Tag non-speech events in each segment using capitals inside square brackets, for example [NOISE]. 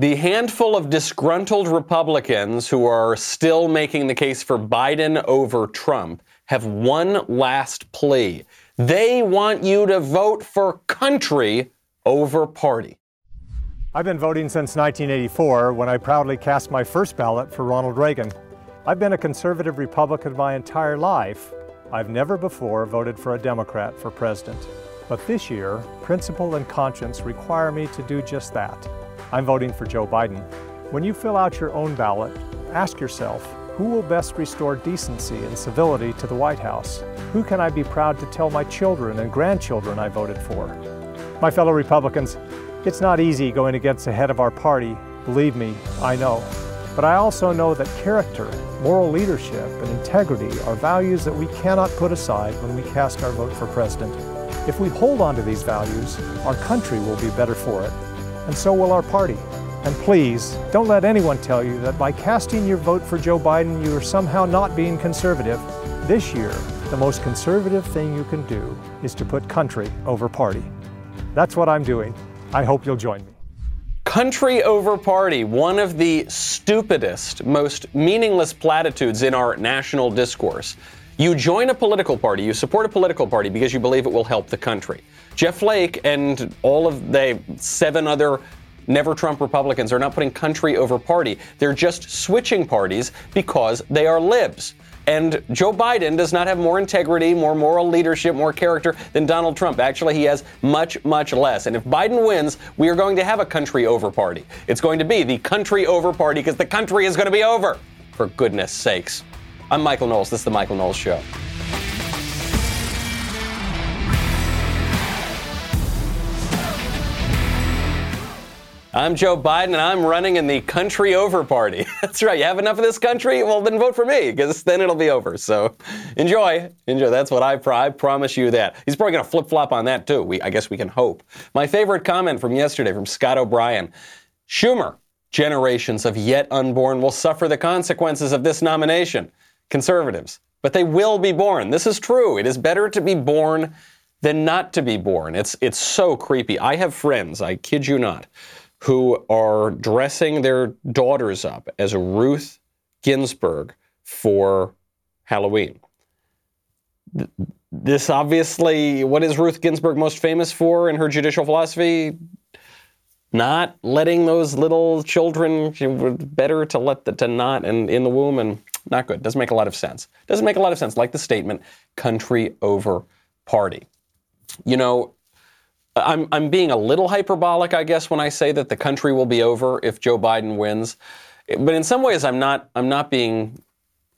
The handful of disgruntled Republicans who are still making the case for Biden over Trump have one last plea. They want you to vote for country over party. I've been voting since 1984 when I proudly cast my first ballot for Ronald Reagan. I've been a conservative Republican my entire life. I've never before voted for a Democrat for president. But this year, principle and conscience require me to do just that. I'm voting for Joe Biden. When you fill out your own ballot, ask yourself who will best restore decency and civility to the White House? Who can I be proud to tell my children and grandchildren I voted for? My fellow Republicans, it's not easy going against the head of our party. Believe me, I know. But I also know that character, moral leadership, and integrity are values that we cannot put aside when we cast our vote for president. If we hold on to these values, our country will be better for it and so will our party. And please, don't let anyone tell you that by casting your vote for Joe Biden, you are somehow not being conservative. This year, the most conservative thing you can do is to put country over party. That's what I'm doing. I hope you'll join me. Country over party, one of the stupidest, most meaningless platitudes in our national discourse. You join a political party, you support a political party because you believe it will help the country. Jeff Flake and all of the seven other Never Trump Republicans are not putting country over party. They're just switching parties because they are libs. And Joe Biden does not have more integrity, more moral leadership, more character than Donald Trump. Actually, he has much, much less. And if Biden wins, we are going to have a country over party. It's going to be the country over party because the country is going to be over. For goodness sakes. I'm Michael Knowles. This is The Michael Knowles Show. I'm Joe Biden, and I'm running in the country over party. [LAUGHS] That's right. You have enough of this country? Well, then vote for me, because then it'll be over. So enjoy. Enjoy. That's what I, pro- I promise you that. He's probably going to flip flop on that, too. We, I guess we can hope. My favorite comment from yesterday from Scott O'Brien Schumer, generations of yet unborn will suffer the consequences of this nomination. Conservatives. But they will be born. This is true. It is better to be born than not to be born. It's, it's so creepy. I have friends, I kid you not who are dressing their daughters up as Ruth Ginsburg for Halloween. This obviously, what is Ruth Ginsburg most famous for in her judicial philosophy? Not letting those little children, better to let the, to not and in the womb and not good. Doesn't make a lot of sense. Doesn't make a lot of sense. Like the statement, country over party. You know, I'm, I'm being a little hyperbolic, I guess, when I say that the country will be over if Joe Biden wins. But in some ways, I'm not, I'm not being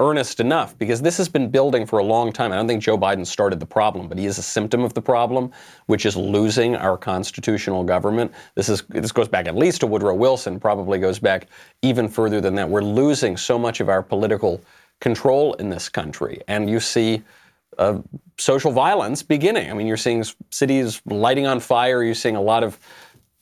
earnest enough because this has been building for a long time. I don't think Joe Biden started the problem, but he is a symptom of the problem, which is losing our constitutional government. This is this goes back at least to Woodrow Wilson, probably goes back even further than that. We're losing so much of our political control in this country. And you see of social violence beginning. I mean, you're seeing cities lighting on fire, you're seeing a lot of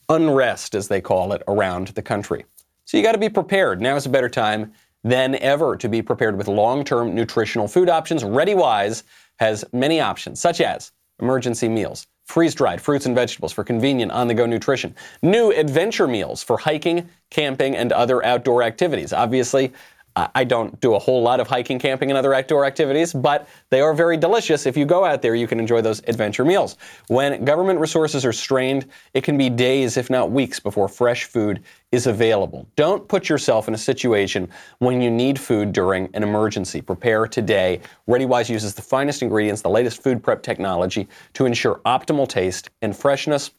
unrest, as they call it, around the country. So you got to be prepared. Now is a better time than ever to be prepared with long term nutritional food options. ReadyWise has many options, such as emergency meals, freeze dried fruits and vegetables for convenient on the go nutrition, new adventure meals for hiking, camping, and other outdoor activities. Obviously, I don't do a whole lot of hiking, camping, and other outdoor activities, but they are very delicious. If you go out there, you can enjoy those adventure meals. When government resources are strained, it can be days, if not weeks, before fresh food is available. Don't put yourself in a situation when you need food during an emergency. Prepare today. ReadyWise uses the finest ingredients, the latest food prep technology to ensure optimal taste and freshness.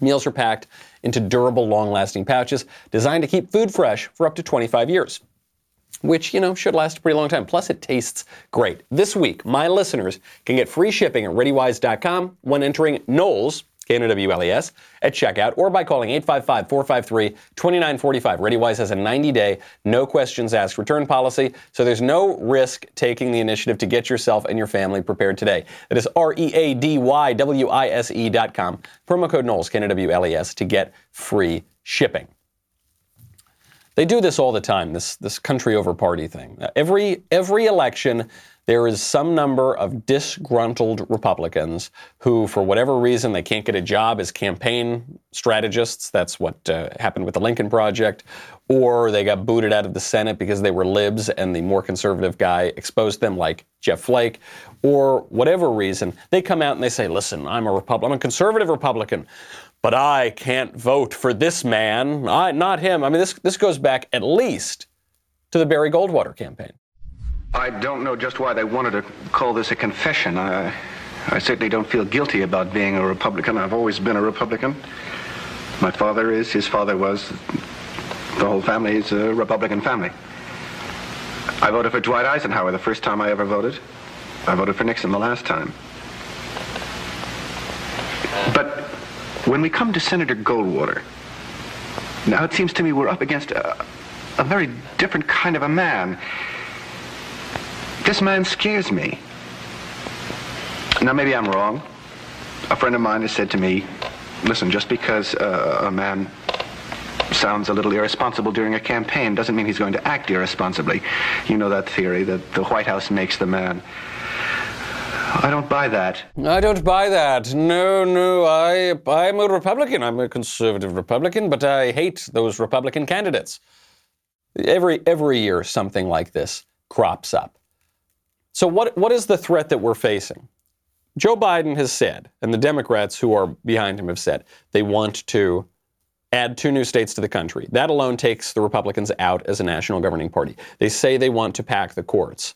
Meals are packed into durable, long lasting pouches designed to keep food fresh for up to 25 years which, you know, should last a pretty long time. Plus, it tastes great. This week, my listeners can get free shipping at ReadyWise.com when entering Knowles, K-N-O-W-L-E-S, at checkout or by calling 855-453-2945. ReadyWise has a 90-day, no questions asked return policy, so there's no risk taking the initiative to get yourself and your family prepared today. That is R-E-A-D-Y-W-I-S-E dot com. Promo code Knowles, K-N-O-W-L-E-S, to get free shipping. They do this all the time. This this country over party thing. Every every election, there is some number of disgruntled Republicans who, for whatever reason, they can't get a job as campaign strategists. That's what uh, happened with the Lincoln Project. Or they got booted out of the Senate because they were libs and the more conservative guy exposed them, like Jeff Flake. Or whatever reason, they come out and they say, listen, I'm a Republican, I'm a conservative Republican but I can't vote for this man, I, not him. I mean, this, this goes back at least to the Barry Goldwater campaign. I don't know just why they wanted to call this a confession. I, I certainly don't feel guilty about being a Republican. I've always been a Republican. My father is, his father was. The whole family is a Republican family. I voted for Dwight Eisenhower the first time I ever voted. I voted for Nixon the last time. But when we come to Senator Goldwater, now it seems to me we're up against a, a very different kind of a man. This man scares me. Now, maybe I'm wrong. A friend of mine has said to me, listen, just because uh, a man sounds a little irresponsible during a campaign doesn't mean he's going to act irresponsibly. You know that theory that the White House makes the man. I don't buy that. I don't buy that. No, no. I, I'm a Republican. I'm a conservative Republican, but I hate those Republican candidates. Every, every year, something like this crops up. So, what, what is the threat that we're facing? Joe Biden has said, and the Democrats who are behind him have said, they want to add two new states to the country. That alone takes the Republicans out as a national governing party. They say they want to pack the courts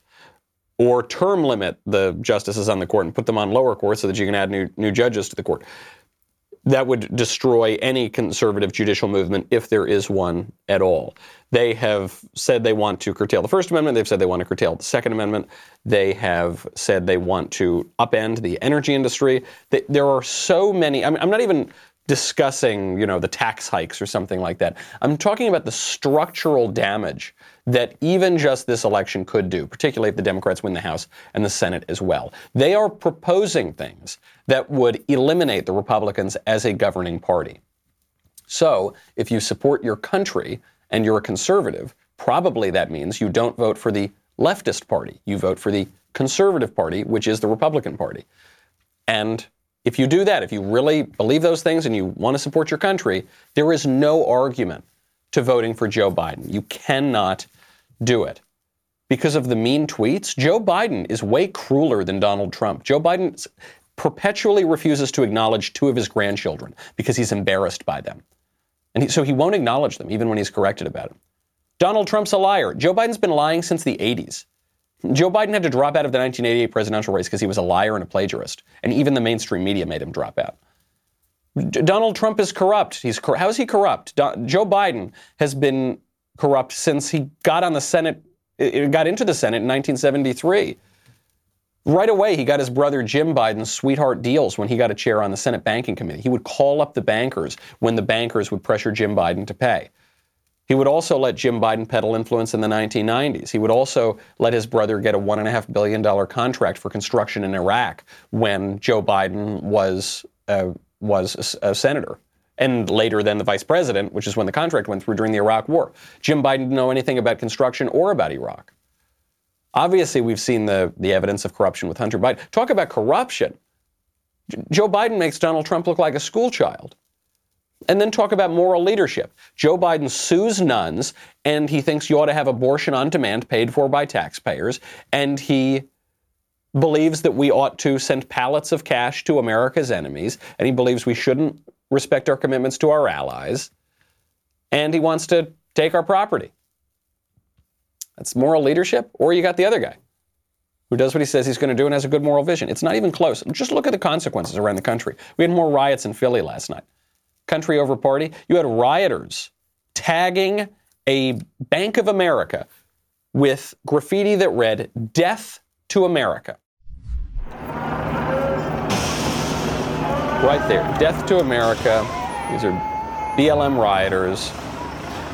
or term limit the justices on the court and put them on lower courts so that you can add new, new judges to the court. That would destroy any conservative judicial movement if there is one at all. They have said they want to curtail the First Amendment. They've said they want to curtail the Second Amendment. They have said they want to upend the energy industry. There are so many. I'm not even discussing, you know, the tax hikes or something like that. I'm talking about the structural damage that even just this election could do, particularly if the Democrats win the House and the Senate as well. They are proposing things that would eliminate the Republicans as a governing party. So, if you support your country and you're a conservative, probably that means you don't vote for the leftist party. You vote for the conservative party, which is the Republican Party. And if you do that, if you really believe those things and you want to support your country, there is no argument to voting for Joe Biden. You cannot do it. Because of the mean tweets, Joe Biden is way crueler than Donald Trump. Joe Biden perpetually refuses to acknowledge two of his grandchildren because he's embarrassed by them. And he, so he won't acknowledge them even when he's corrected about it. Donald Trump's a liar. Joe Biden's been lying since the 80s. Joe Biden had to drop out of the 1988 presidential race because he was a liar and a plagiarist. And even the mainstream media made him drop out. D- Donald Trump is corrupt. He's cor- how is he corrupt? Do- Joe Biden has been corrupt since he got on the Senate, got into the Senate in 1973. Right away, he got his brother Jim Biden's sweetheart deals when he got a chair on the Senate Banking Committee. He would call up the bankers when the bankers would pressure Jim Biden to pay. He would also let Jim Biden peddle influence in the 1990s. He would also let his brother get a $1.5 billion contract for construction in Iraq when Joe Biden was, uh, was a, a senator and later then the vice president, which is when the contract went through during the Iraq War. Jim Biden didn't know anything about construction or about Iraq. Obviously, we've seen the, the evidence of corruption with Hunter Biden. Talk about corruption. J- Joe Biden makes Donald Trump look like a schoolchild. And then talk about moral leadership. Joe Biden sues nuns, and he thinks you ought to have abortion on demand paid for by taxpayers, and he believes that we ought to send pallets of cash to America's enemies, and he believes we shouldn't respect our commitments to our allies, and he wants to take our property. That's moral leadership. Or you got the other guy who does what he says he's going to do and has a good moral vision. It's not even close. Just look at the consequences around the country. We had more riots in Philly last night. Country over party. You had rioters tagging a Bank of America with graffiti that read, Death to America. Right there. Death to America. These are BLM rioters.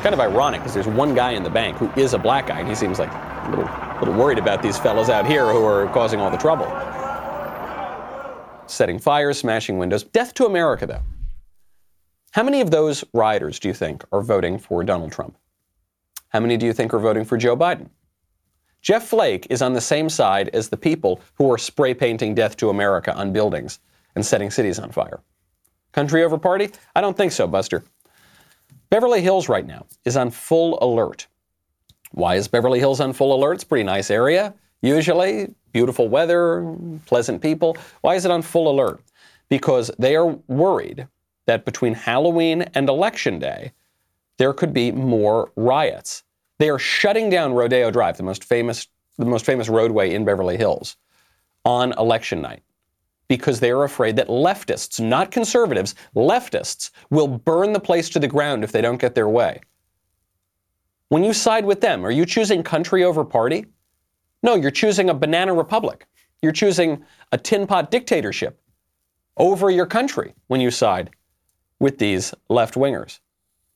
Kind of ironic because there's one guy in the bank who is a black guy, and he seems like a little, little worried about these fellows out here who are causing all the trouble. Setting fires, smashing windows. Death to America, though. How many of those rioters do you think are voting for Donald Trump? How many do you think are voting for Joe Biden? Jeff Flake is on the same side as the people who are spray painting death to America on buildings and setting cities on fire. Country over party? I don't think so, Buster. Beverly Hills right now is on full alert. Why is Beverly Hills on full alert? It's a pretty nice area, usually, beautiful weather, pleasant people. Why is it on full alert? Because they are worried that between Halloween and Election Day, there could be more riots. They are shutting down Rodeo Drive, the most famous, the most famous roadway in Beverly Hills, on election night because they are afraid that leftists, not conservatives, leftists will burn the place to the ground if they don't get their way. When you side with them, are you choosing country over party? No, you're choosing a banana republic. You're choosing a tin pot dictatorship over your country when you side with these left wingers.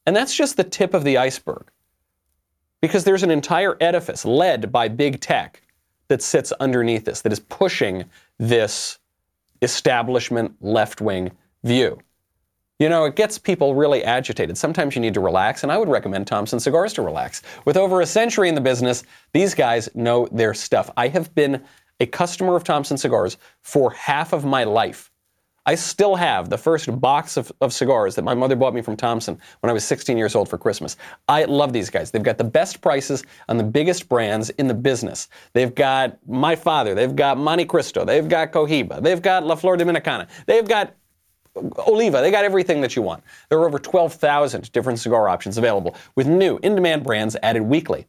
And that's just the tip of the iceberg. Because there's an entire edifice led by big tech that sits underneath this, that is pushing this establishment left wing view. You know, it gets people really agitated. Sometimes you need to relax, and I would recommend Thompson Cigars to relax. With over a century in the business, these guys know their stuff. I have been a customer of Thompson Cigars for half of my life. I still have the first box of, of, cigars that my mother bought me from Thompson when I was 16 years old for Christmas. I love these guys. They've got the best prices on the biggest brands in the business. They've got my father, they've got Monte Cristo, they've got Cohiba, they've got La Flor Dominicana, they've got Oliva, they got everything that you want. There are over 12,000 different cigar options available with new in demand brands added weekly.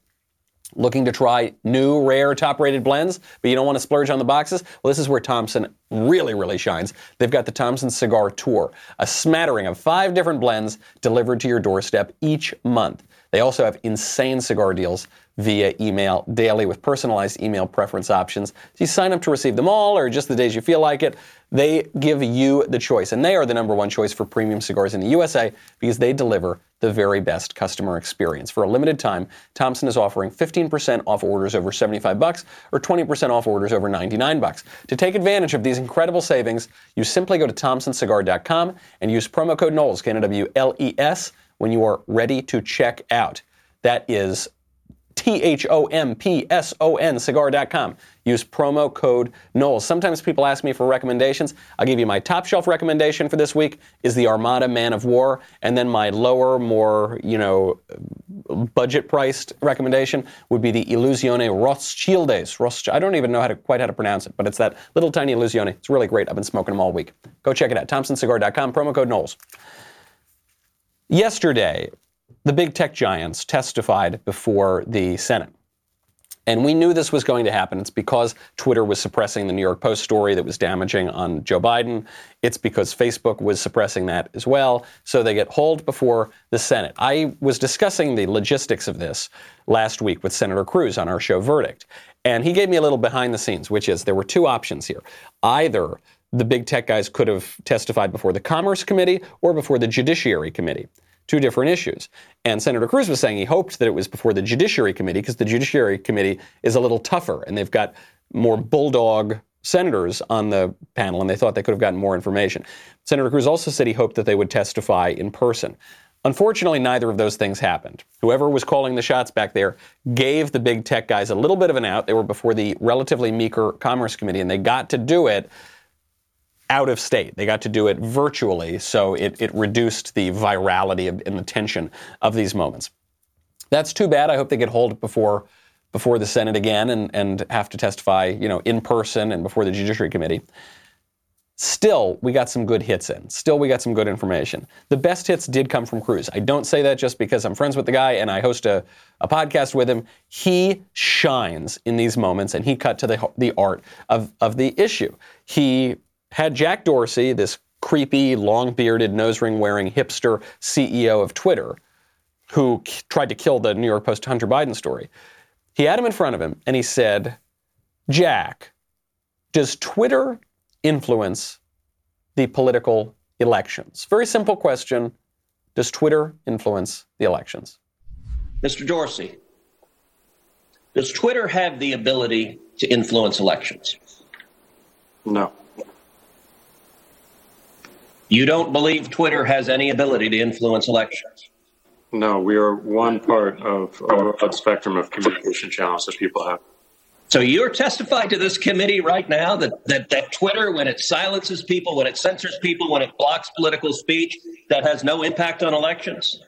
Looking to try new, rare, top rated blends, but you don't want to splurge on the boxes? Well, this is where Thompson really, really shines. They've got the Thompson Cigar Tour, a smattering of five different blends delivered to your doorstep each month. They also have insane cigar deals via email daily with personalized email preference options. So you sign up to receive them all or just the days you feel like it. They give you the choice, and they are the number one choice for premium cigars in the USA because they deliver the very best customer experience. For a limited time, Thompson is offering 15% off orders over 75 bucks or 20% off orders over 99 bucks. To take advantage of these incredible savings, you simply go to thompsoncigar.com and use promo code Knowles, K-N-W-L-E-S, when you are ready to check out. That is T H O M P S O N cigar.com. Use promo code Knowles. Sometimes people ask me for recommendations. I'll give you my top shelf recommendation for this week is the Armada Man of War, and then my lower, more, you know, budget priced recommendation would be the Illusione Rothschildes. Rothsch- I don't even know how to quite how to pronounce it, but it's that little tiny Illusione. It's really great. I've been smoking them all week. Go check it out. ThompsonCigar.com, promo code Knowles. Yesterday, the big tech giants testified before the Senate. And we knew this was going to happen. It's because Twitter was suppressing the New York Post story that was damaging on Joe Biden. It's because Facebook was suppressing that as well. So they get hauled before the Senate. I was discussing the logistics of this last week with Senator Cruz on our show Verdict. And he gave me a little behind the scenes, which is there were two options here. Either the big tech guys could have testified before the Commerce Committee or before the Judiciary Committee two different issues. And Senator Cruz was saying he hoped that it was before the Judiciary Committee because the Judiciary Committee is a little tougher and they've got more bulldog senators on the panel and they thought they could have gotten more information. Senator Cruz also said he hoped that they would testify in person. Unfortunately, neither of those things happened. Whoever was calling the shots back there gave the big tech guys a little bit of an out. They were before the relatively meeker Commerce Committee, and they got to do it out of state. They got to do it virtually, so it, it reduced the virality of, and the tension of these moments. That's too bad. I hope they get hold before before the Senate again and, and have to testify, you know, in person and before the Judiciary Committee. Still, we got some good hits in. Still, we got some good information. The best hits did come from Cruz. I don't say that just because I'm friends with the guy and I host a, a podcast with him. He shines in these moments and he cut to the, the art of, of the issue. He had Jack Dorsey, this creepy, long bearded, nose ring wearing hipster CEO of Twitter, who k- tried to kill the New York Post Hunter Biden story, he had him in front of him and he said, Jack, does Twitter influence the political elections? Very simple question. Does Twitter influence the elections? Mr. Dorsey, does Twitter have the ability to influence elections? No. You don't believe Twitter has any ability to influence elections? No, we are one part of a broad spectrum of communication channels that people have. So you're testifying to this committee right now that, that, that Twitter, when it silences people, when it censors people, when it blocks political speech, that has no impact on elections?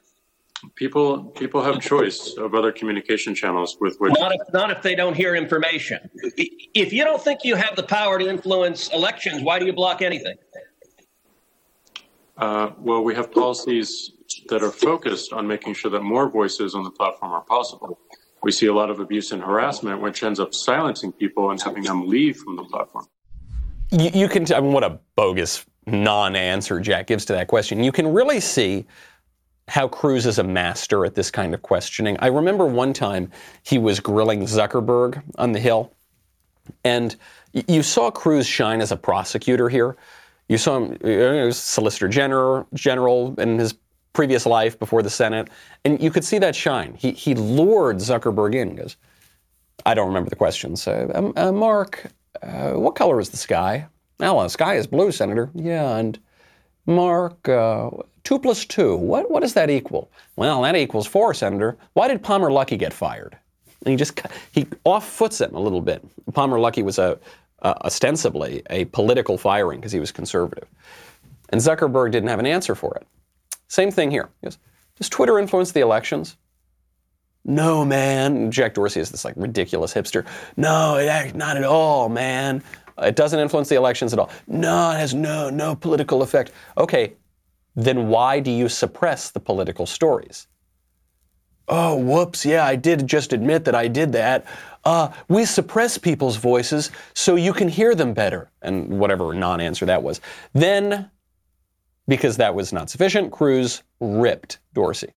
People people have choice of other communication channels with which Not if, not if they don't hear information. If you don't think you have the power to influence elections, why do you block anything? Uh, well we have policies that are focused on making sure that more voices on the platform are possible. We see a lot of abuse and harassment, which ends up silencing people and having them leave from the platform. You, you can, t- I mean, what a bogus non answer Jack gives to that question. You can really see how Cruz is a master at this kind of questioning. I remember one time he was grilling Zuckerberg on the Hill, and you saw Cruz shine as a prosecutor here. You saw him, you know, Solicitor General, General in his previous life before the Senate, and you could see that shine. He, he lured Zuckerberg in. Goes, I don't remember the questions. Uh, um, uh, Mark, uh, what color is the sky? Well, the sky is blue, Senator. Yeah, and Mark, uh, two plus two, what, what does that equal? Well, that equals four, Senator. Why did Palmer Luckey get fired? And he just he off foots it a little bit. Palmer Luckey was a uh, ostensibly a political firing because he was conservative, and Zuckerberg didn't have an answer for it. Same thing here. He goes, Does Twitter influence the elections? No, man. Jack Dorsey is this like ridiculous hipster. No, not at all, man. It doesn't influence the elections at all. No, it has no no political effect. Okay, then why do you suppress the political stories? Oh, whoops, yeah, I did just admit that I did that. Uh, we suppress people's voices so you can hear them better. And whatever non answer that was. Then, because that was not sufficient, Cruz ripped Dorsey.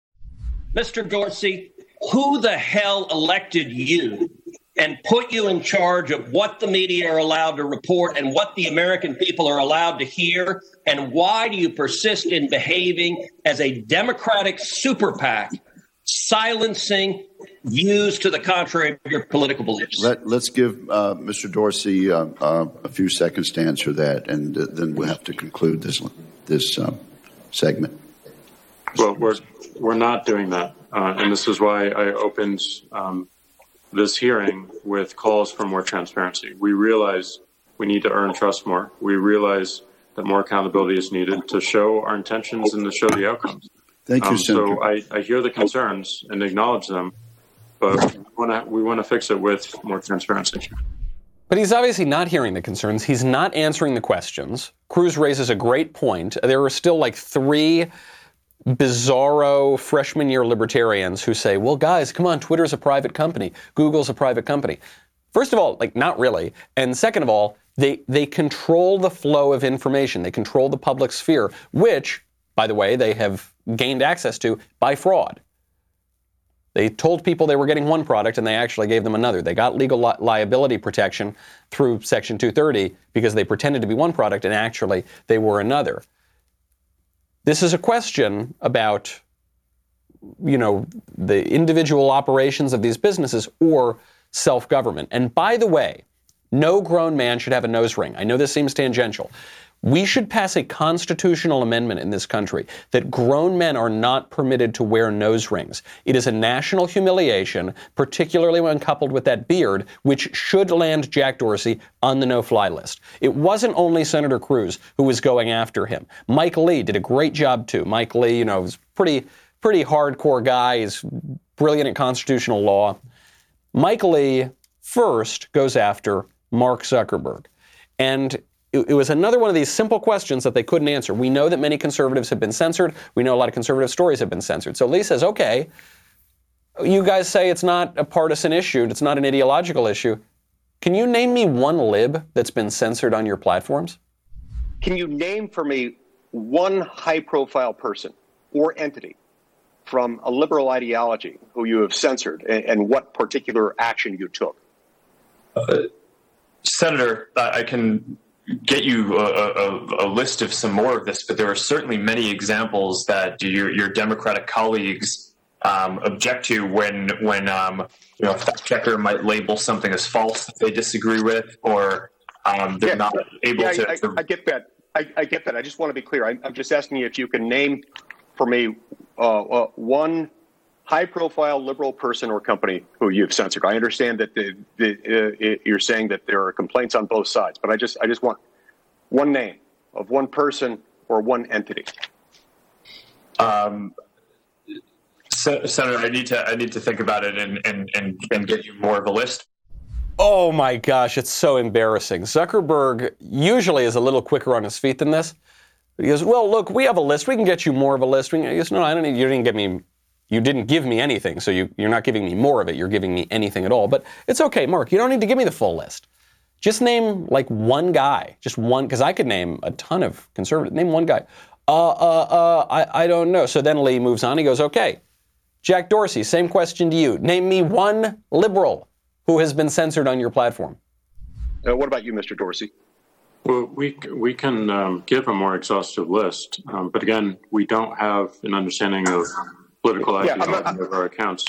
Mr. Dorsey, who the hell elected you and put you in charge of what the media are allowed to report and what the American people are allowed to hear? And why do you persist in behaving as a Democratic super PAC, silencing views to the contrary of your political beliefs? Let, let's give uh, Mr. Dorsey uh, uh, a few seconds to answer that, and uh, then we'll have to conclude this this um, segment. Well, we're we're not doing that, uh, and this is why I opened um, this hearing with calls for more transparency. We realize we need to earn trust more. We realize that more accountability is needed to show our intentions and to show the outcomes. Thank you, Um, Senator. so I, I hear the concerns and acknowledge them, but we want to we want to fix it with more transparency. But he's obviously not hearing the concerns. He's not answering the questions. Cruz raises a great point. There are still like three bizarro freshman year libertarians who say, well, guys, come on, Twitter's a private company, Google's a private company. First of all, like, not really. And second of all, they, they control the flow of information, they control the public sphere, which, by the way, they have gained access to by fraud. They told people they were getting one product and they actually gave them another. They got legal li- liability protection through Section 230 because they pretended to be one product and actually they were another. This is a question about you know the individual operations of these businesses or self-government. And by the way, no grown man should have a nose ring. I know this seems tangential. We should pass a constitutional amendment in this country that grown men are not permitted to wear nose rings. It is a national humiliation, particularly when coupled with that beard, which should land Jack Dorsey on the no fly list. It wasn't only Senator Cruz who was going after him. Mike Lee did a great job too. Mike Lee, you know, was pretty pretty hardcore guy. He's brilliant at constitutional law. Mike Lee first goes after Mark Zuckerberg. And it, it was another one of these simple questions that they couldn't answer. We know that many conservatives have been censored. We know a lot of conservative stories have been censored. So Lee says, okay, you guys say it's not a partisan issue, it's not an ideological issue. Can you name me one lib that's been censored on your platforms? Can you name for me one high profile person or entity from a liberal ideology who you have censored and, and what particular action you took? Uh, Senator, I I can get you a, a, a list of some more of this, but there are certainly many examples that your, your Democratic colleagues um, object to when when um, you know a fact checker might label something as false that they disagree with, or um, they're Yeah. not able Yeah, to. I, I, I get that. I, I get that. I just want to be clear. I, I'm just asking you if you can name for me uh, uh, one high profile liberal person or company who you've censored. I understand that the, the, uh, you're saying that there are complaints on both sides, but I just I just want one name of one person or one entity. Um, Senator, I need to I need to think about it and, and, and, and get you more of a list. Oh my gosh, it's so embarrassing. Zuckerberg usually is a little quicker on his feet than this. He goes, "Well, look, we have a list. We can get you more of a list." We, He goes, "No, I don't need. You didn't give me. You didn't give me anything, so you, you're not giving me more of it. You're giving me anything at all. But it's okay, Mark. You don't need to give me the full list. Just name like one guy, just one, because I could name a ton of conservatives. Name one guy. Uh, uh, uh, I, I don't know. So then Lee moves on. He goes, okay, Jack Dorsey, same question to you. Name me one liberal who has been censored on your platform. Uh, what about you, Mr. Dorsey? Well, we we can um, give a more exhaustive list, um, but again, we don't have an understanding of political yeah, ideology of our accounts.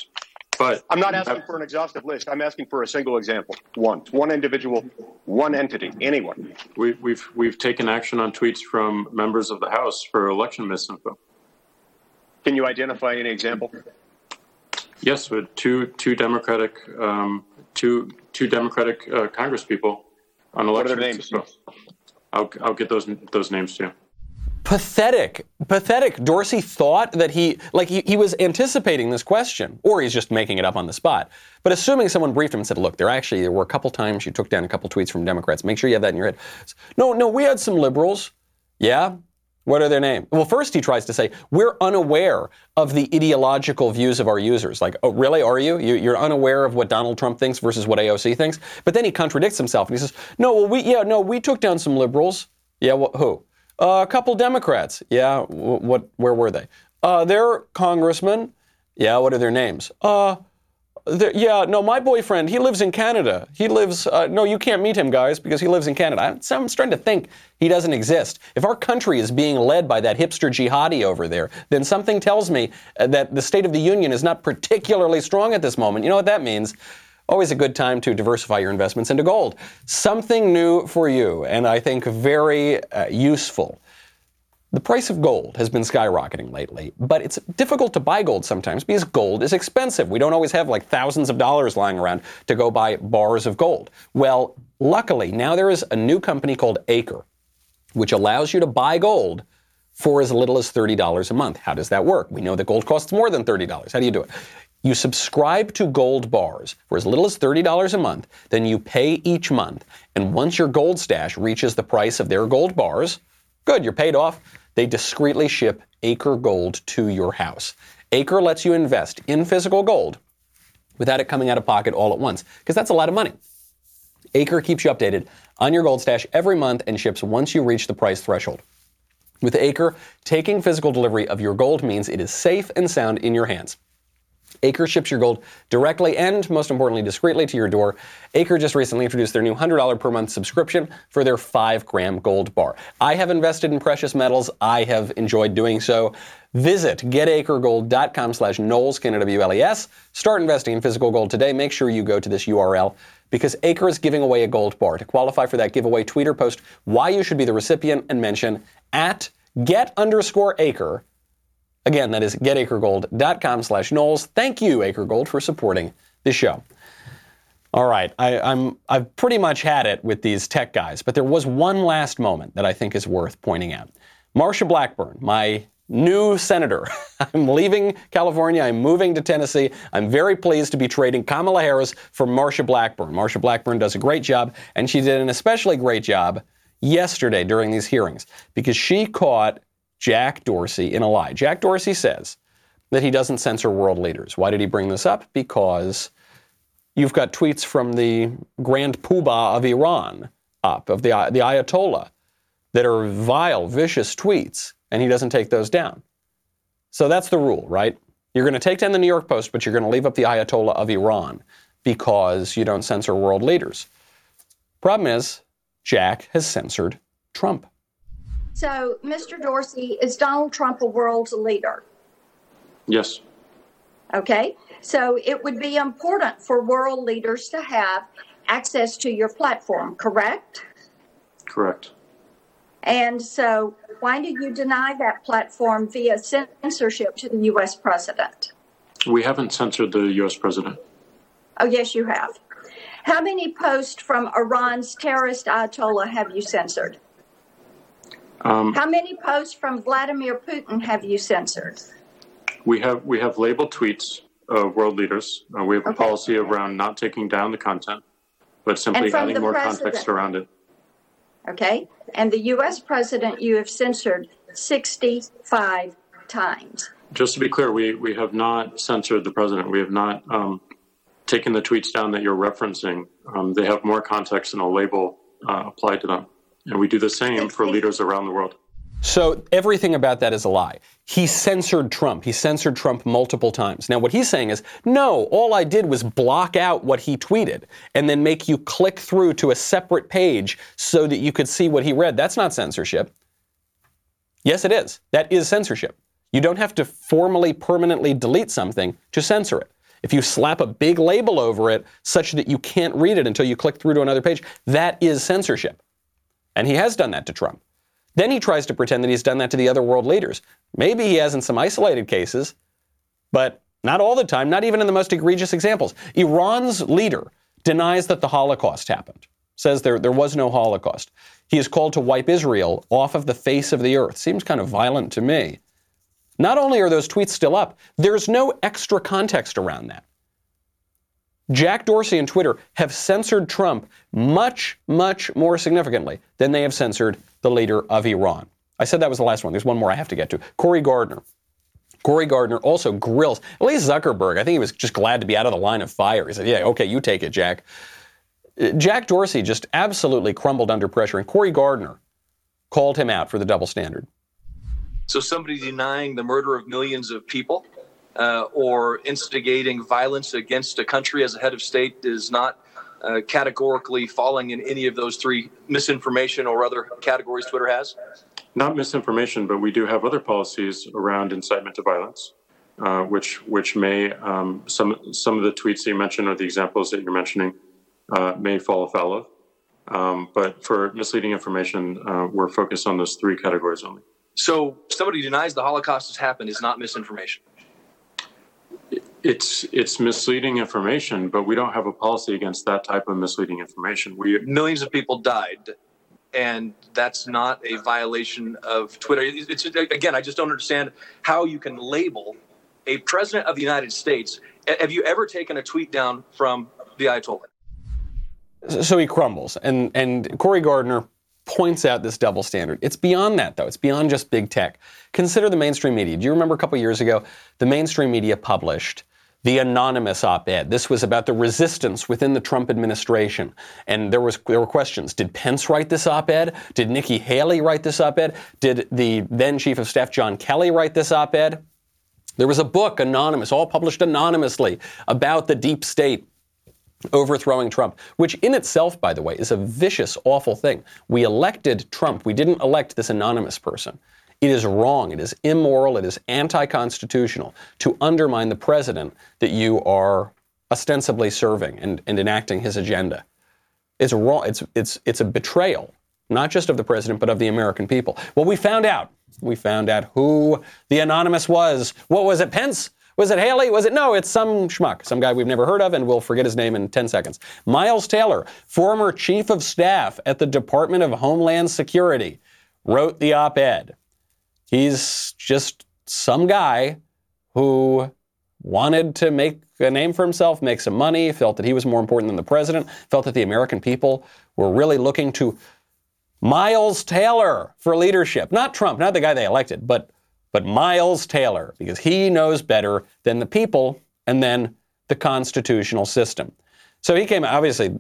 But I'm not asking for an exhaustive list. I'm asking for a single example. One, one individual, one entity, anyone. We, have we've, we've taken action on tweets from members of the House for election misinfo. Can you identify any example? Yes, with two two Democratic um, two two Democratic uh, Congresspeople on election. What are their names? I'll I'll get those those names too pathetic pathetic dorsey thought that he like he, he was anticipating this question or he's just making it up on the spot but assuming someone briefed him and said look there actually there were a couple times you took down a couple tweets from democrats make sure you have that in your head no no we had some liberals yeah what are their names? Well, first he tries to say, we're unaware of the ideological views of our users. Like, oh, really? Are you? you? are unaware of what Donald Trump thinks versus what AOC thinks? But then he contradicts himself and he says, no, well, we, yeah, no, we took down some liberals. Yeah, well, who? Uh, a couple Democrats. Yeah, what? Where were they? Uh, they're congressmen. Yeah, what are their names? Uh, yeah, no, my boyfriend, he lives in Canada. He lives, uh, no, you can't meet him, guys, because he lives in Canada. I'm, I'm, starting to think he doesn't exist. If our country is being led by that hipster jihadi over there, then something tells me uh, that the State of the Union is not particularly strong at this moment. You know what that means? Always a good time to diversify your investments into gold. Something new for you, and I think very uh, useful. The price of gold has been skyrocketing lately, but it's difficult to buy gold sometimes because gold is expensive. We don't always have like thousands of dollars lying around to go buy bars of gold. Well, luckily, now there is a new company called Acre, which allows you to buy gold for as little as $30 a month. How does that work? We know that gold costs more than $30. How do you do it? You subscribe to gold bars for as little as $30 a month, then you pay each month. And once your gold stash reaches the price of their gold bars, good, you're paid off. They discreetly ship Acre Gold to your house. Acre lets you invest in physical gold without it coming out of pocket all at once, because that's a lot of money. Acre keeps you updated on your gold stash every month and ships once you reach the price threshold. With Acre, taking physical delivery of your gold means it is safe and sound in your hands. Acre ships your gold directly and, most importantly, discreetly to your door. Acre just recently introduced their new $100 per month subscription for their 5 gram gold bar. I have invested in precious metals. I have enjoyed doing so. Visit getacregold.com slash Knowles, K-N-W-L-E-S. Start investing in physical gold today. Make sure you go to this URL because Acre is giving away a gold bar. To qualify for that giveaway, tweet or post why you should be the recipient and mention at get underscore acre Again, that is getacregold.com slash Knowles. Thank you, AcreGold, for supporting the show. All right, I, I'm, I've pretty much had it with these tech guys, but there was one last moment that I think is worth pointing out. Marsha Blackburn, my new senator. [LAUGHS] I'm leaving California. I'm moving to Tennessee. I'm very pleased to be trading Kamala Harris for Marsha Blackburn. Marsha Blackburn does a great job, and she did an especially great job yesterday during these hearings because she caught Jack Dorsey in a lie. Jack Dorsey says that he doesn't censor world leaders. Why did he bring this up? Because you've got tweets from the Grand Poobah of Iran up, of the, the Ayatollah, that are vile, vicious tweets, and he doesn't take those down. So that's the rule, right? You're going to take down the New York Post, but you're going to leave up the Ayatollah of Iran because you don't censor world leaders. Problem is, Jack has censored Trump. So, Mr. Dorsey, is Donald Trump a world leader? Yes. Okay. So, it would be important for world leaders to have access to your platform, correct? Correct. And so, why do you deny that platform via censorship to the U.S. president? We haven't censored the U.S. president. Oh, yes, you have. How many posts from Iran's terrorist Ayatollah have you censored? Um, How many posts from Vladimir Putin have you censored? we have we have labeled tweets of world leaders. Uh, we have a policy around not taking down the content, but simply adding more president. context around it. Okay? And the U.S. president you have censored 65 times. Just to be clear, we, we have not censored the president. We have not um, taken the tweets down that you're referencing. Um, they have more context and a label uh, applied to them. And we do the same for leaders around the world. So everything about that is a lie. He censored Trump. He censored Trump multiple times. Now, what he's saying is, no, all I did was block out what he tweeted and then make you click through to a separate page so that you could see what he read. That's not censorship. Yes, it is. That is censorship. You don't have to formally, permanently delete something to censor it. If you slap a big label over it such that you can't read it until you click through to another page, that is censorship. And he has done that to Trump. Then he tries to pretend that he's done that to the other world leaders. Maybe he has in some isolated cases, but not all the time, not even in the most egregious examples. Iran's leader denies that the Holocaust happened, says there, there was no Holocaust. He is called to wipe Israel off of the face of the earth. Seems kind of violent to me. Not only are those tweets still up, there's no extra context around that. Jack Dorsey and Twitter have censored Trump much, much more significantly than they have censored the leader of Iran. I said that was the last one. There's one more I have to get to. Cory Gardner. Cory Gardner also grills, at least Zuckerberg. I think he was just glad to be out of the line of fire. He said, Yeah, okay, you take it, Jack. Jack Dorsey just absolutely crumbled under pressure, and Cory Gardner called him out for the double standard. So somebody denying the murder of millions of people uh, or instigating violence against a country as a head of state is not uh, categorically falling in any of those three misinformation or other categories Twitter has? Not misinformation, but we do have other policies around incitement to violence, uh, which which may um, some some of the tweets that you mentioned or the examples that you're mentioning uh, may fall afoul of. Um, but for misleading information, uh, we're focused on those three categories only. So somebody denies the Holocaust has happened is not misinformation. It's it's misleading information, but we don't have a policy against that type of misleading information. We Millions of people died, and that's not a violation of Twitter. It's, again, I just don't understand how you can label a president of the United States. Have you ever taken a tweet down from the Ayatollah? So he crumbles. And, and Cory Gardner points out this double standard. It's beyond that, though. It's beyond just big tech. Consider the mainstream media. Do you remember a couple years ago, the mainstream media published the anonymous op-ed. This was about the resistance within the Trump administration, and there was there were questions. Did Pence write this op-ed? Did Nikki Haley write this op-ed? Did the then chief of staff John Kelly write this op-ed? There was a book, anonymous, all published anonymously, about the deep state overthrowing Trump, which in itself, by the way, is a vicious, awful thing. We elected Trump. We didn't elect this anonymous person. It is wrong. It is immoral. It is anti constitutional to undermine the president that you are ostensibly serving and, and enacting his agenda. It's wrong. It's, it's, it's a betrayal, not just of the president, but of the American people. Well, we found out. We found out who the anonymous was. What was it, Pence? Was it Haley? Was it? No, it's some schmuck, some guy we've never heard of, and we'll forget his name in 10 seconds. Miles Taylor, former chief of staff at the Department of Homeland Security, wrote the op ed. He's just some guy who wanted to make a name for himself, make some money, felt that he was more important than the president, felt that the American people were really looking to Miles Taylor for leadership. Not Trump, not the guy they elected, but but Miles Taylor, because he knows better than the people and then the constitutional system. So he came, obviously,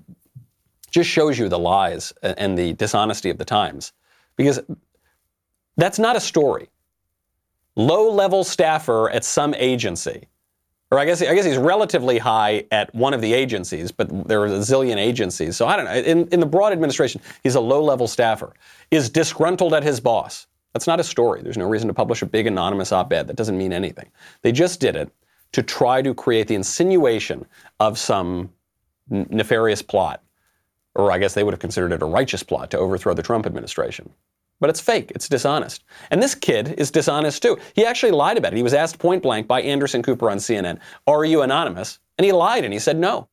just shows you the lies and the dishonesty of the times. Because that's not a story. Low level staffer at some agency, or I guess, I guess he's relatively high at one of the agencies, but there are a zillion agencies. So I don't know. In, in the broad administration, he's a low level staffer, is disgruntled at his boss. That's not a story. There's no reason to publish a big anonymous op ed. That doesn't mean anything. They just did it to try to create the insinuation of some nefarious plot. Or I guess they would have considered it a righteous plot to overthrow the Trump administration. But it's fake. It's dishonest. And this kid is dishonest too. He actually lied about it. He was asked point blank by Anderson Cooper on CNN, Are you anonymous? And he lied and he said no.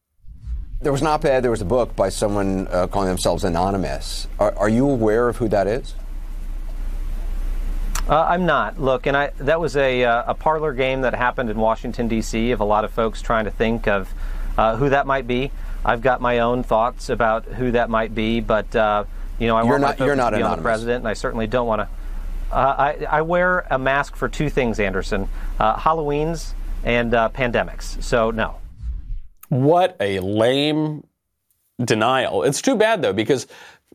There was an op ed, there was a book by someone uh, calling themselves Anonymous. Are, are you aware of who that is? Uh, I'm not. Look, and I that was a uh, a parlor game that happened in Washington D.C. of a lot of folks trying to think of uh, who that might be. I've got my own thoughts about who that might be, but uh, you know, I You're want not- my you're not to be on the president, and I certainly don't want to. Uh, I, I wear a mask for two things, Anderson: uh, Halloween's and uh, pandemics. So no. What a lame denial. It's too bad though, because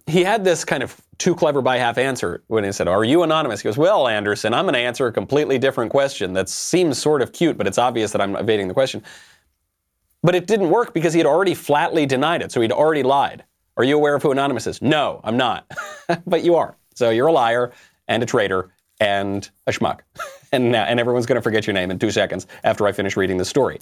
he had this kind of too clever by half answer when he said, Are you anonymous? He goes, Well, Anderson, I'm going to answer a completely different question that seems sort of cute, but it's obvious that I'm evading the question. But it didn't work because he had already flatly denied it. So he'd already lied. Are you aware of who Anonymous is? No, I'm not. [LAUGHS] but you are. So you're a liar and a traitor and a schmuck. [LAUGHS] and, now, and everyone's going to forget your name in two seconds after I finish reading the story.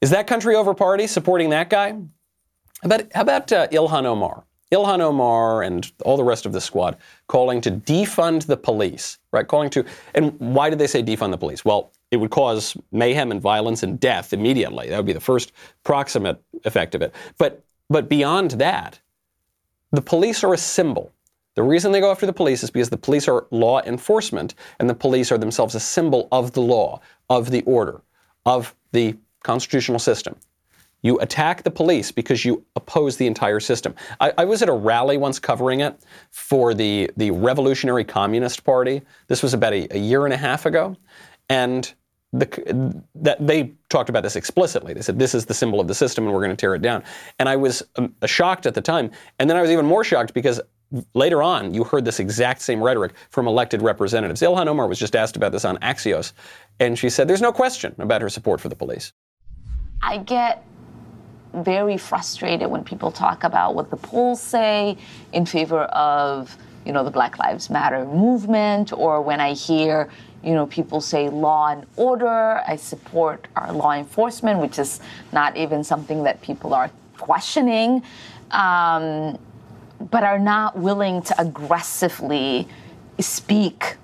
Is that country over party supporting that guy? How about, how about uh, Ilhan Omar? Ilhan Omar and all the rest of the squad calling to defund the police, right? Calling to, and why did they say defund the police? Well, it would cause mayhem and violence and death immediately. That would be the first proximate effect of it. But, but beyond that, the police are a symbol. The reason they go after the police is because the police are law enforcement, and the police are themselves a symbol of the law, of the order, of the constitutional system. You attack the police because you oppose the entire system. I, I was at a rally once covering it for the, the Revolutionary Communist Party. This was about a, a year and a half ago. And the, that they talked about this explicitly. They said, this is the symbol of the system and we're going to tear it down. And I was um, shocked at the time. And then I was even more shocked because later on you heard this exact same rhetoric from elected representatives. Ilhan Omar was just asked about this on Axios. And she said, there's no question about her support for the police. I get very frustrated when people talk about what the polls say in favor of, you know, the Black Lives Matter movement, or when I hear, you know, people say law and order. I support our law enforcement, which is not even something that people are questioning, um, but are not willing to aggressively speak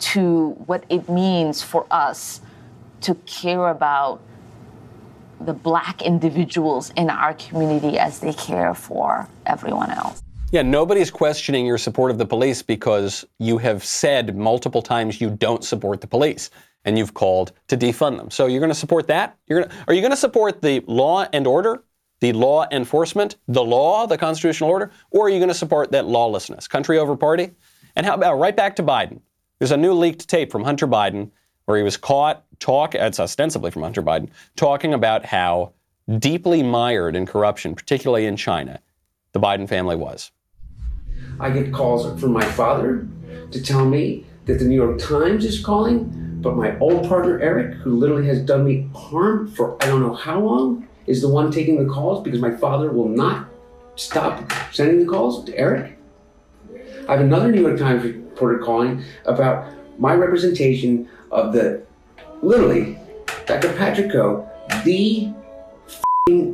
to what it means for us to care about the black individuals in our community as they care for everyone else. Yeah, nobody's questioning your support of the police because you have said multiple times you don't support the police and you've called to defund them. So you're going to support that? You're to, are you going to support the law and order, the law enforcement, the law, the constitutional order, or are you going to support that lawlessness? Country over party? And how about right back to Biden? There's a new leaked tape from Hunter Biden where he was caught talk it's ostensibly from Hunter Biden talking about how deeply mired in corruption, particularly in China, the Biden family was. I get calls from my father to tell me that the New York Times is calling, but my old partner Eric, who literally has done me harm for I don't know how long, is the one taking the calls because my father will not stop sending the calls to Eric. I have another New York Times reporter calling about my representation of the literally Dr. Patrick the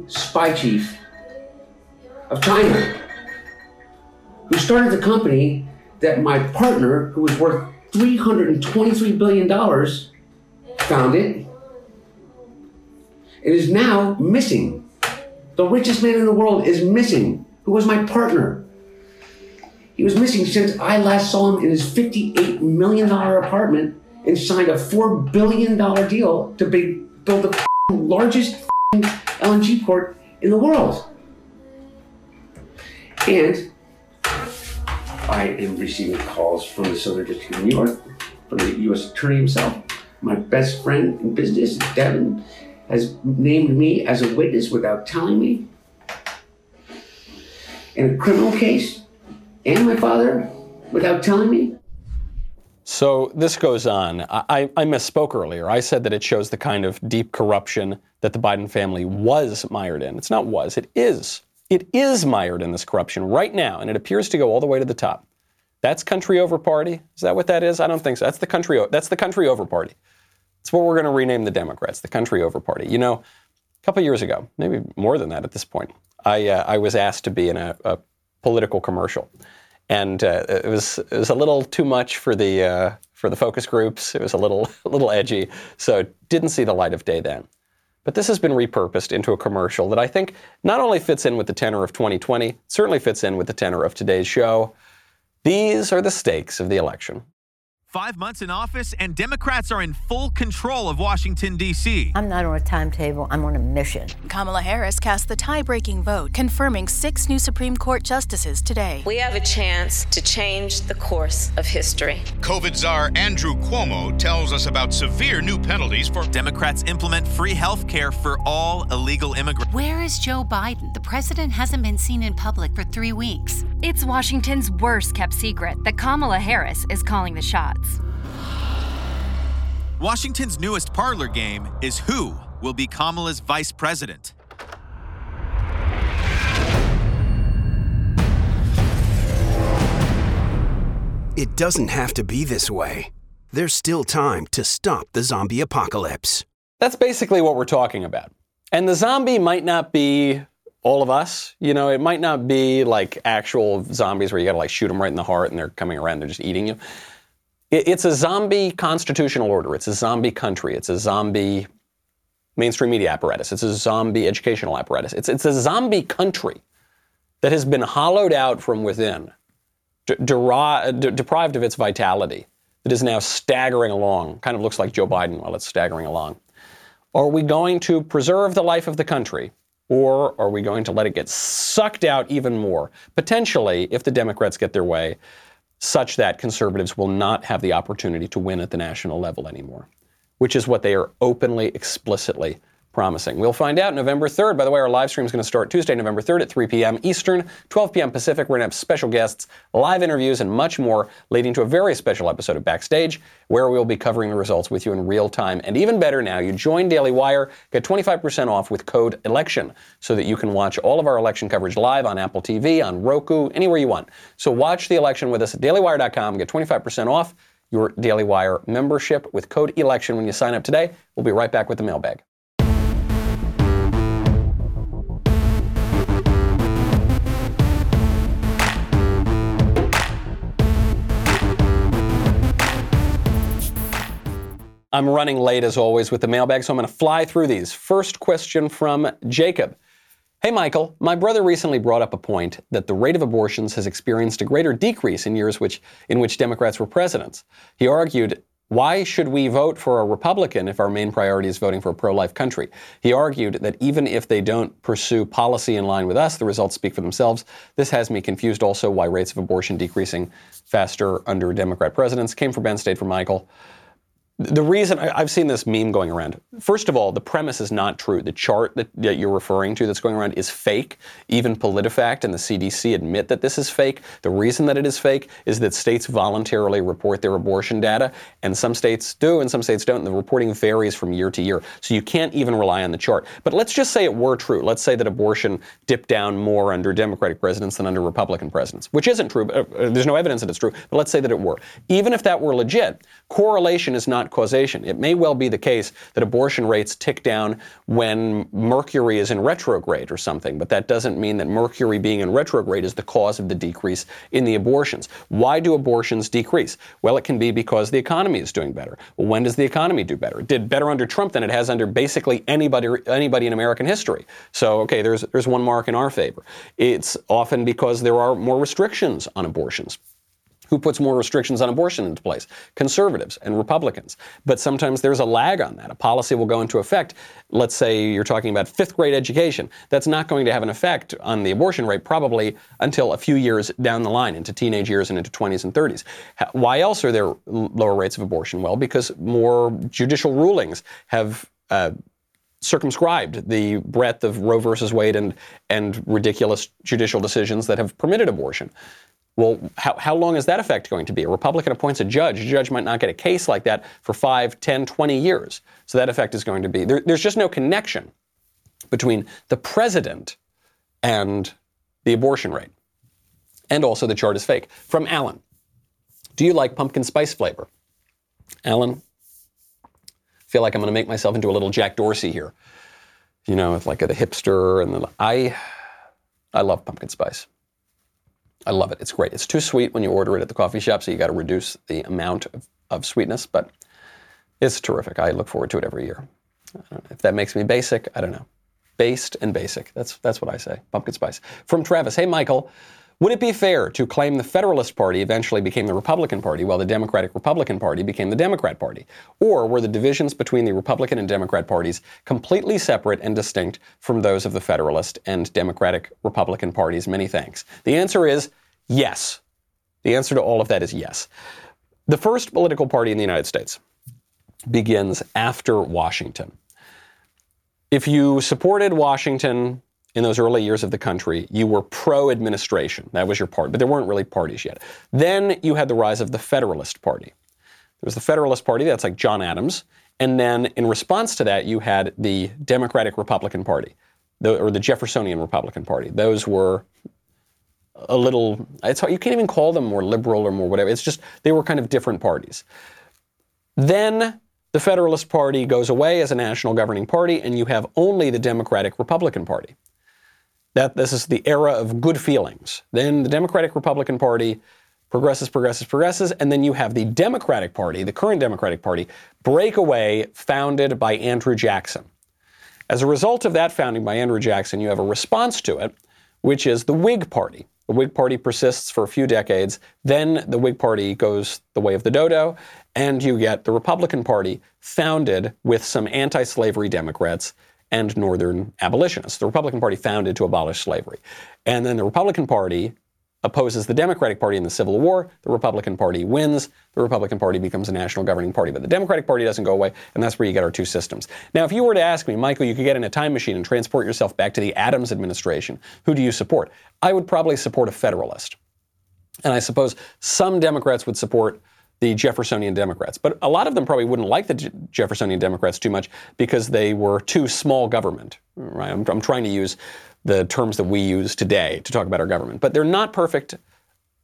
spy chief of China, who started the company that my partner, who was worth $323 billion, founded and is now missing. The richest man in the world is missing, who was my partner. He was missing since I last saw him in his $58 million apartment and signed a $4 billion deal to build the largest LNG port in the world. And I am receiving calls from the Southern District of New York, from the U.S. Attorney himself. My best friend in business, Devon, has named me as a witness without telling me in a criminal case, and my father without telling me. So this goes on. I, I misspoke earlier. I said that it shows the kind of deep corruption that the Biden family was mired in. It's not was, it is. It is mired in this corruption right now, and it appears to go all the way to the top. That's country over party. Is that what that is? I don't think so. That's the country. That's the country over party. That's what we're going to rename the Democrats, the country over party. You know, a couple years ago, maybe more than that at this point, I uh, I was asked to be in a, a political commercial, and uh, it was it was a little too much for the uh, for the focus groups. It was a little [LAUGHS] a little edgy, so didn't see the light of day then. But this has been repurposed into a commercial that I think not only fits in with the tenor of 2020, certainly fits in with the tenor of today's show. These are the stakes of the election. Five months in office, and Democrats are in full control of Washington, D.C. I'm not on a timetable, I'm on a mission. Kamala Harris cast the tie breaking vote, confirming six new Supreme Court justices today. We have a chance to change the course of history. COVID czar Andrew Cuomo tells us about severe new penalties for Democrats implement free health care for all illegal immigrants. Where is Joe Biden? The president hasn't been seen in public for three weeks. It's Washington's worst kept secret that Kamala Harris is calling the shots. Washington's newest parlor game is who will be Kamala's vice president. It doesn't have to be this way. There's still time to stop the zombie apocalypse. That's basically what we're talking about. And the zombie might not be all of us. You know, it might not be like actual zombies where you got to like shoot them right in the heart and they're coming around, and they're just eating you. It's a zombie constitutional order. It's a zombie country. It's a zombie mainstream media apparatus. It's a zombie educational apparatus. It's, it's a zombie country that has been hollowed out from within, de- de- deprived of its vitality, that is now staggering along. Kind of looks like Joe Biden while it's staggering along. Are we going to preserve the life of the country? Or are we going to let it get sucked out even more? Potentially, if the Democrats get their way, such that conservatives will not have the opportunity to win at the national level anymore, which is what they are openly, explicitly promising. We'll find out November 3rd. By the way, our live stream is going to start Tuesday, November 3rd at 3 p.m. Eastern, 12 p.m. Pacific. We're going to have special guests, live interviews, and much more, leading to a very special episode of Backstage, where we'll be covering the results with you in real time. And even better now, you join Daily Wire, get 25% off with code ELECTION, so that you can watch all of our election coverage live on Apple TV, on Roku, anywhere you want. So watch the election with us at dailywire.com, get 25% off your Daily Wire membership with code ELECTION when you sign up today. We'll be right back with the mailbag. I'm running late as always with the mailbag, so I'm going to fly through these. First question from Jacob. Hey, Michael, my brother recently brought up a point that the rate of abortions has experienced a greater decrease in years which, in which Democrats were presidents. He argued, why should we vote for a Republican if our main priority is voting for a pro life country? He argued that even if they don't pursue policy in line with us, the results speak for themselves. This has me confused also why rates of abortion decreasing faster under Democrat presidents. Came from Ben, stayed for Michael. The reason I, have seen this meme going around. First of all, the premise is not true. The chart that, that, you're referring to that's going around is fake. Even PolitiFact and the CDC admit that this is fake. The reason that it is fake is that states voluntarily report their abortion data, and some states do and some states don't. And the reporting varies from year to year. So you can't even rely on the chart. But let's just say it were true. Let's say that abortion dipped down more under Democratic presidents than under Republican presidents, which isn't true. But, uh, there's no evidence that it's true. But let's say that it were. Even if that were legit, correlation is not causation. It may well be the case that abortion rates tick down when Mercury is in retrograde or something, but that doesn't mean that Mercury being in retrograde is the cause of the decrease in the abortions. Why do abortions decrease? Well, it can be because the economy is doing better. When does the economy do better? It did better under Trump than it has under basically anybody anybody in American history. So, okay, there's there's one mark in our favor. It's often because there are more restrictions on abortions. Who puts more restrictions on abortion into place? Conservatives and Republicans. But sometimes there's a lag on that. A policy will go into effect. Let's say you're talking about fifth grade education. That's not going to have an effect on the abortion rate probably until a few years down the line, into teenage years and into 20s and 30s. Why else are there lower rates of abortion? Well, because more judicial rulings have. Uh, circumscribed the breadth of Roe versus Wade and, and ridiculous judicial decisions that have permitted abortion. Well, how, how long is that effect going to be? A Republican appoints a judge. A judge might not get a case like that for 5, 10, 20 years. So that effect is going to be there, there's just no connection between the president and the abortion rate. And also, the chart is fake. From Alan Do you like pumpkin spice flavor? Alan, feel like I'm going to make myself into a little Jack Dorsey here. You know, with like a, the hipster and the I I love pumpkin spice. I love it. It's great. It's too sweet when you order it at the coffee shop, so you got to reduce the amount of, of sweetness, but it's terrific. I look forward to it every year. Uh, if that makes me basic, I don't know. Based and basic. That's that's what I say. Pumpkin spice. From Travis. Hey Michael, would it be fair to claim the Federalist Party eventually became the Republican Party while the Democratic Republican Party became the Democrat Party? Or were the divisions between the Republican and Democrat parties completely separate and distinct from those of the Federalist and Democratic Republican parties? Many thanks. The answer is yes. The answer to all of that is yes. The first political party in the United States begins after Washington. If you supported Washington in those early years of the country, you were pro administration. That was your part, but there weren't really parties yet. Then you had the rise of the Federalist Party. There was the Federalist Party, that's like John Adams. And then in response to that, you had the Democratic Republican Party, the, or the Jeffersonian Republican Party. Those were a little, it's hard, you can't even call them more liberal or more whatever. It's just, they were kind of different parties. Then the Federalist Party goes away as a national governing party, and you have only the Democratic Republican Party. That this is the era of good feelings. Then the Democratic Republican Party progresses, progresses, progresses, and then you have the Democratic Party, the current Democratic Party, break away, founded by Andrew Jackson. As a result of that founding by Andrew Jackson, you have a response to it, which is the Whig Party. The Whig Party persists for a few decades. Then the Whig Party goes the way of the dodo, and you get the Republican Party founded with some anti slavery Democrats and Northern abolitionists. The Republican Party founded to abolish slavery. And then the Republican Party opposes the Democratic Party in the Civil War. The Republican Party wins. The Republican Party becomes a national governing party. But the Democratic Party doesn't go away, and that's where you get our two systems. Now, if you were to ask me, Michael, you could get in a time machine and transport yourself back to the Adams administration, who do you support? I would probably support a Federalist. And I suppose some Democrats would support the Jeffersonian Democrats. But a lot of them probably wouldn't like the Jeffersonian Democrats too much because they were too small government. Right? I'm, I'm, trying to use the terms that we use today to talk about our government. But they're not perfect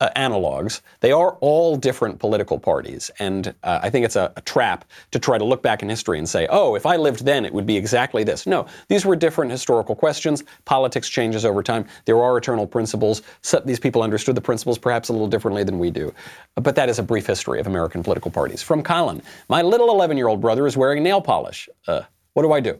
uh, analogs. They are all different political parties. And uh, I think it's a, a, trap to try to look back in history and say, oh, if I lived then, it would be exactly this. No, these were different historical questions. Politics changes over time. There are eternal principles. So these people understood the principles perhaps a little differently than we do. But that is a brief history of American political parties. From Colin, my little 11 year old brother is wearing nail polish. Uh, what do I do?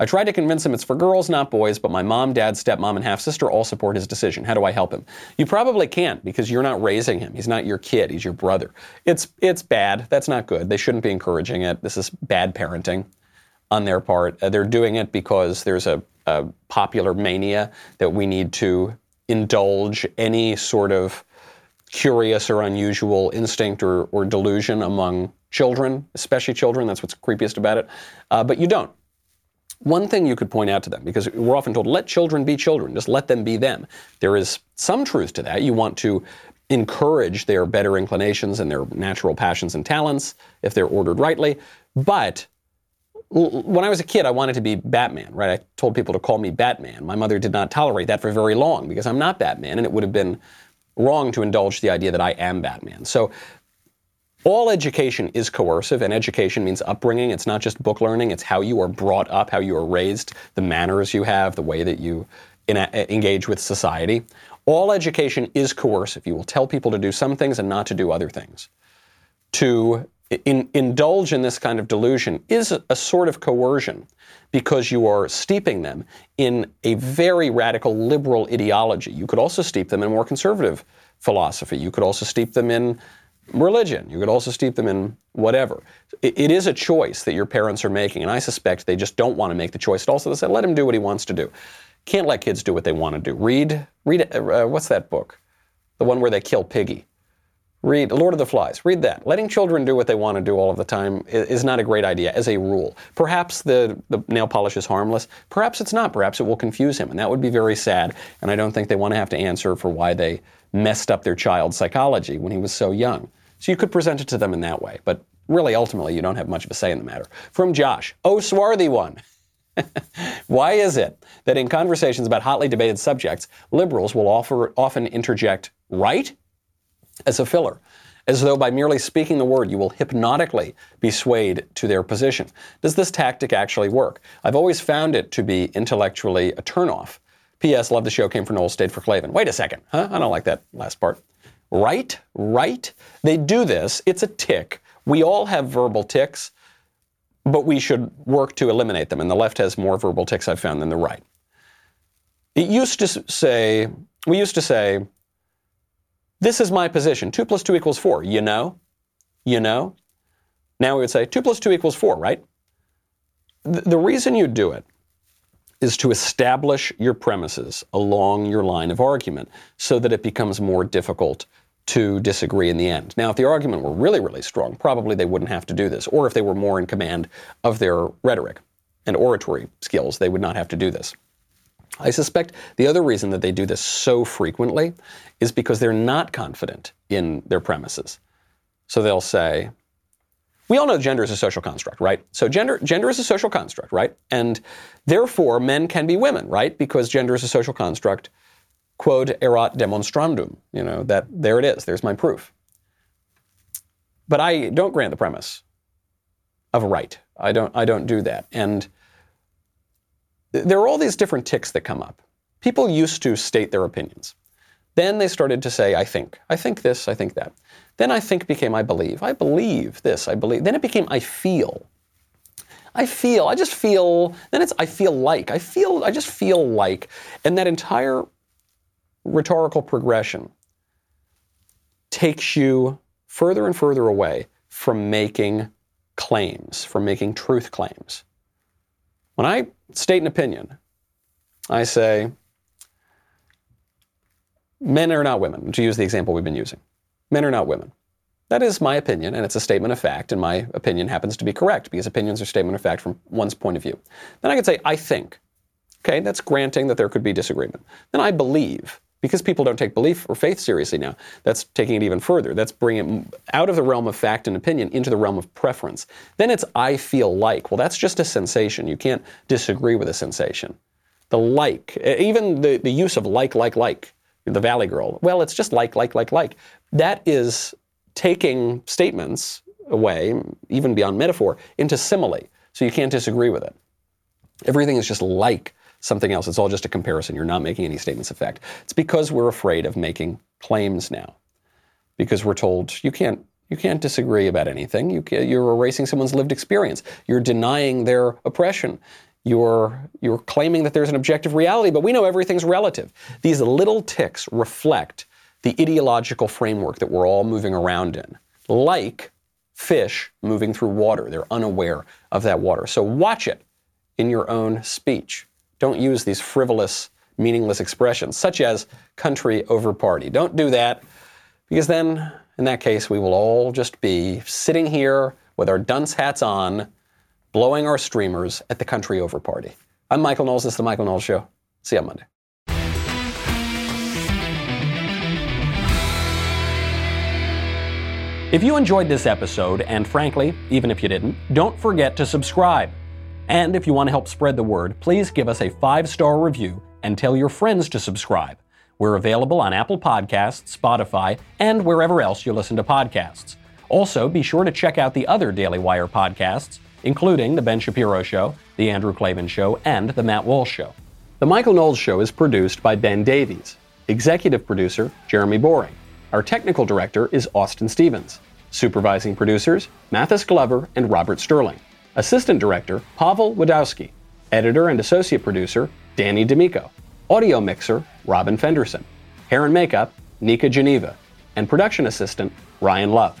I tried to convince him it's for girls, not boys, but my mom, dad, stepmom, and half sister all support his decision. How do I help him? You probably can't because you're not raising him. He's not your kid, he's your brother. It's, it's bad. That's not good. They shouldn't be encouraging it. This is bad parenting on their part. Uh, they're doing it because there's a, a popular mania that we need to indulge any sort of curious or unusual instinct or, or delusion among children, especially children. That's what's creepiest about it. Uh, but you don't. One thing you could point out to them, because we're often told, let children be children, just let them be them. There is some truth to that. You want to encourage their better inclinations and their natural passions and talents if they're ordered rightly. But when I was a kid, I wanted to be Batman, right? I told people to call me Batman. My mother did not tolerate that for very long because I'm not Batman, and it would have been wrong to indulge the idea that I am Batman. So all education is coercive, and education means upbringing. It's not just book learning, it's how you are brought up, how you are raised, the manners you have, the way that you uh, engage with society. All education is coercive. You will tell people to do some things and not to do other things. To in, indulge in this kind of delusion is a, a sort of coercion because you are steeping them in a very radical liberal ideology. You could also steep them in more conservative philosophy. You could also steep them in religion. You could also steep them in whatever. It, it is a choice that your parents are making, and I suspect they just don't want to make the choice. And also, they said, let him do what he wants to do. Can't let kids do what they want to do. Read, read. Uh, what's that book? The one where they kill Piggy. Read Lord of the Flies. Read that. Letting children do what they want to do all of the time is, is not a great idea as a rule. Perhaps the, the nail polish is harmless. Perhaps it's not. Perhaps it will confuse him, and that would be very sad. And I don't think they want to have to answer for why they messed up their child's psychology when he was so young. So you could present it to them in that way, but really, ultimately, you don't have much of a say in the matter. From Josh, oh, swarthy one. [LAUGHS] Why is it that in conversations about hotly debated subjects, liberals will offer, often interject right as a filler, as though by merely speaking the word you will hypnotically be swayed to their position? Does this tactic actually work? I've always found it to be intellectually a turnoff P.S. Love the show. Came from Noel. Stayed for Klavan. Wait a second, huh? I don't like that last part. Right, right. They do this. It's a tick. We all have verbal ticks, but we should work to eliminate them. And the left has more verbal ticks I've found than the right. It used to say, we used to say, this is my position. Two plus two equals four. You know? You know? Now we would say two plus two equals four, right? the reason you do it is to establish your premises along your line of argument so that it becomes more difficult to disagree in the end. Now, if the argument were really, really strong, probably they wouldn't have to do this. Or if they were more in command of their rhetoric and oratory skills, they would not have to do this. I suspect the other reason that they do this so frequently is because they're not confident in their premises. So they'll say, we all know gender is a social construct, right? So gender gender is a social construct, right? And therefore men can be women, right? Because gender is a social construct. Quod erat demonstrandum. You know, that there it is. There's my proof. But I don't grant the premise of a right. I don't I don't do that. And there are all these different ticks that come up. People used to state their opinions. Then they started to say, I think. I think this, I think that. Then I think became I believe. I believe this, I believe. Then it became I feel. I feel, I just feel, then it's I feel like. I feel, I just feel like. And that entire rhetorical progression takes you further and further away from making claims, from making truth claims. When I state an opinion, I say, men are not women, to use the example we've been using. Men are not women. That is my opinion, and it's a statement of fact, and my opinion happens to be correct because opinions are statement of fact from one's point of view. Then I could say, I think. Okay, that's granting that there could be disagreement. Then I believe, because people don't take belief or faith seriously now. That's taking it even further. That's bringing it out of the realm of fact and opinion into the realm of preference. Then it's I feel like. Well, that's just a sensation. You can't disagree with a sensation. The like, even the, the use of like, like, like, the Valley Girl. Well, it's just like, like, like, like. That is taking statements away, even beyond metaphor, into simile. So you can't disagree with it. Everything is just like something else. It's all just a comparison. You're not making any statements of fact. It's because we're afraid of making claims now. Because we're told you can't you can't disagree about anything. You you're erasing someone's lived experience. You're denying their oppression. You're, you're claiming that there's an objective reality, but we know everything's relative. These little ticks reflect the ideological framework that we're all moving around in, like fish moving through water. They're unaware of that water. So watch it in your own speech. Don't use these frivolous, meaningless expressions, such as country over party. Don't do that, because then, in that case, we will all just be sitting here with our dunce hats on, blowing our streamers at the country over party. I'm Michael Knowles. This is The Michael Knowles Show. See you on Monday. If you enjoyed this episode, and frankly, even if you didn't, don't forget to subscribe. And if you want to help spread the word, please give us a five star review and tell your friends to subscribe. We're available on Apple Podcasts, Spotify, and wherever else you listen to podcasts. Also, be sure to check out the other Daily Wire podcasts, including The Ben Shapiro Show, The Andrew Klavan Show, and The Matt Walsh Show. The Michael Knowles Show is produced by Ben Davies, executive producer Jeremy Boring. Our technical director is Austin Stevens. Supervising producers Mathis Glover and Robert Sterling. Assistant director Pavel Wadowski. Editor and associate producer Danny D'Amico. Audio mixer Robin Fenderson. Hair and makeup Nika Geneva. And production assistant Ryan Love.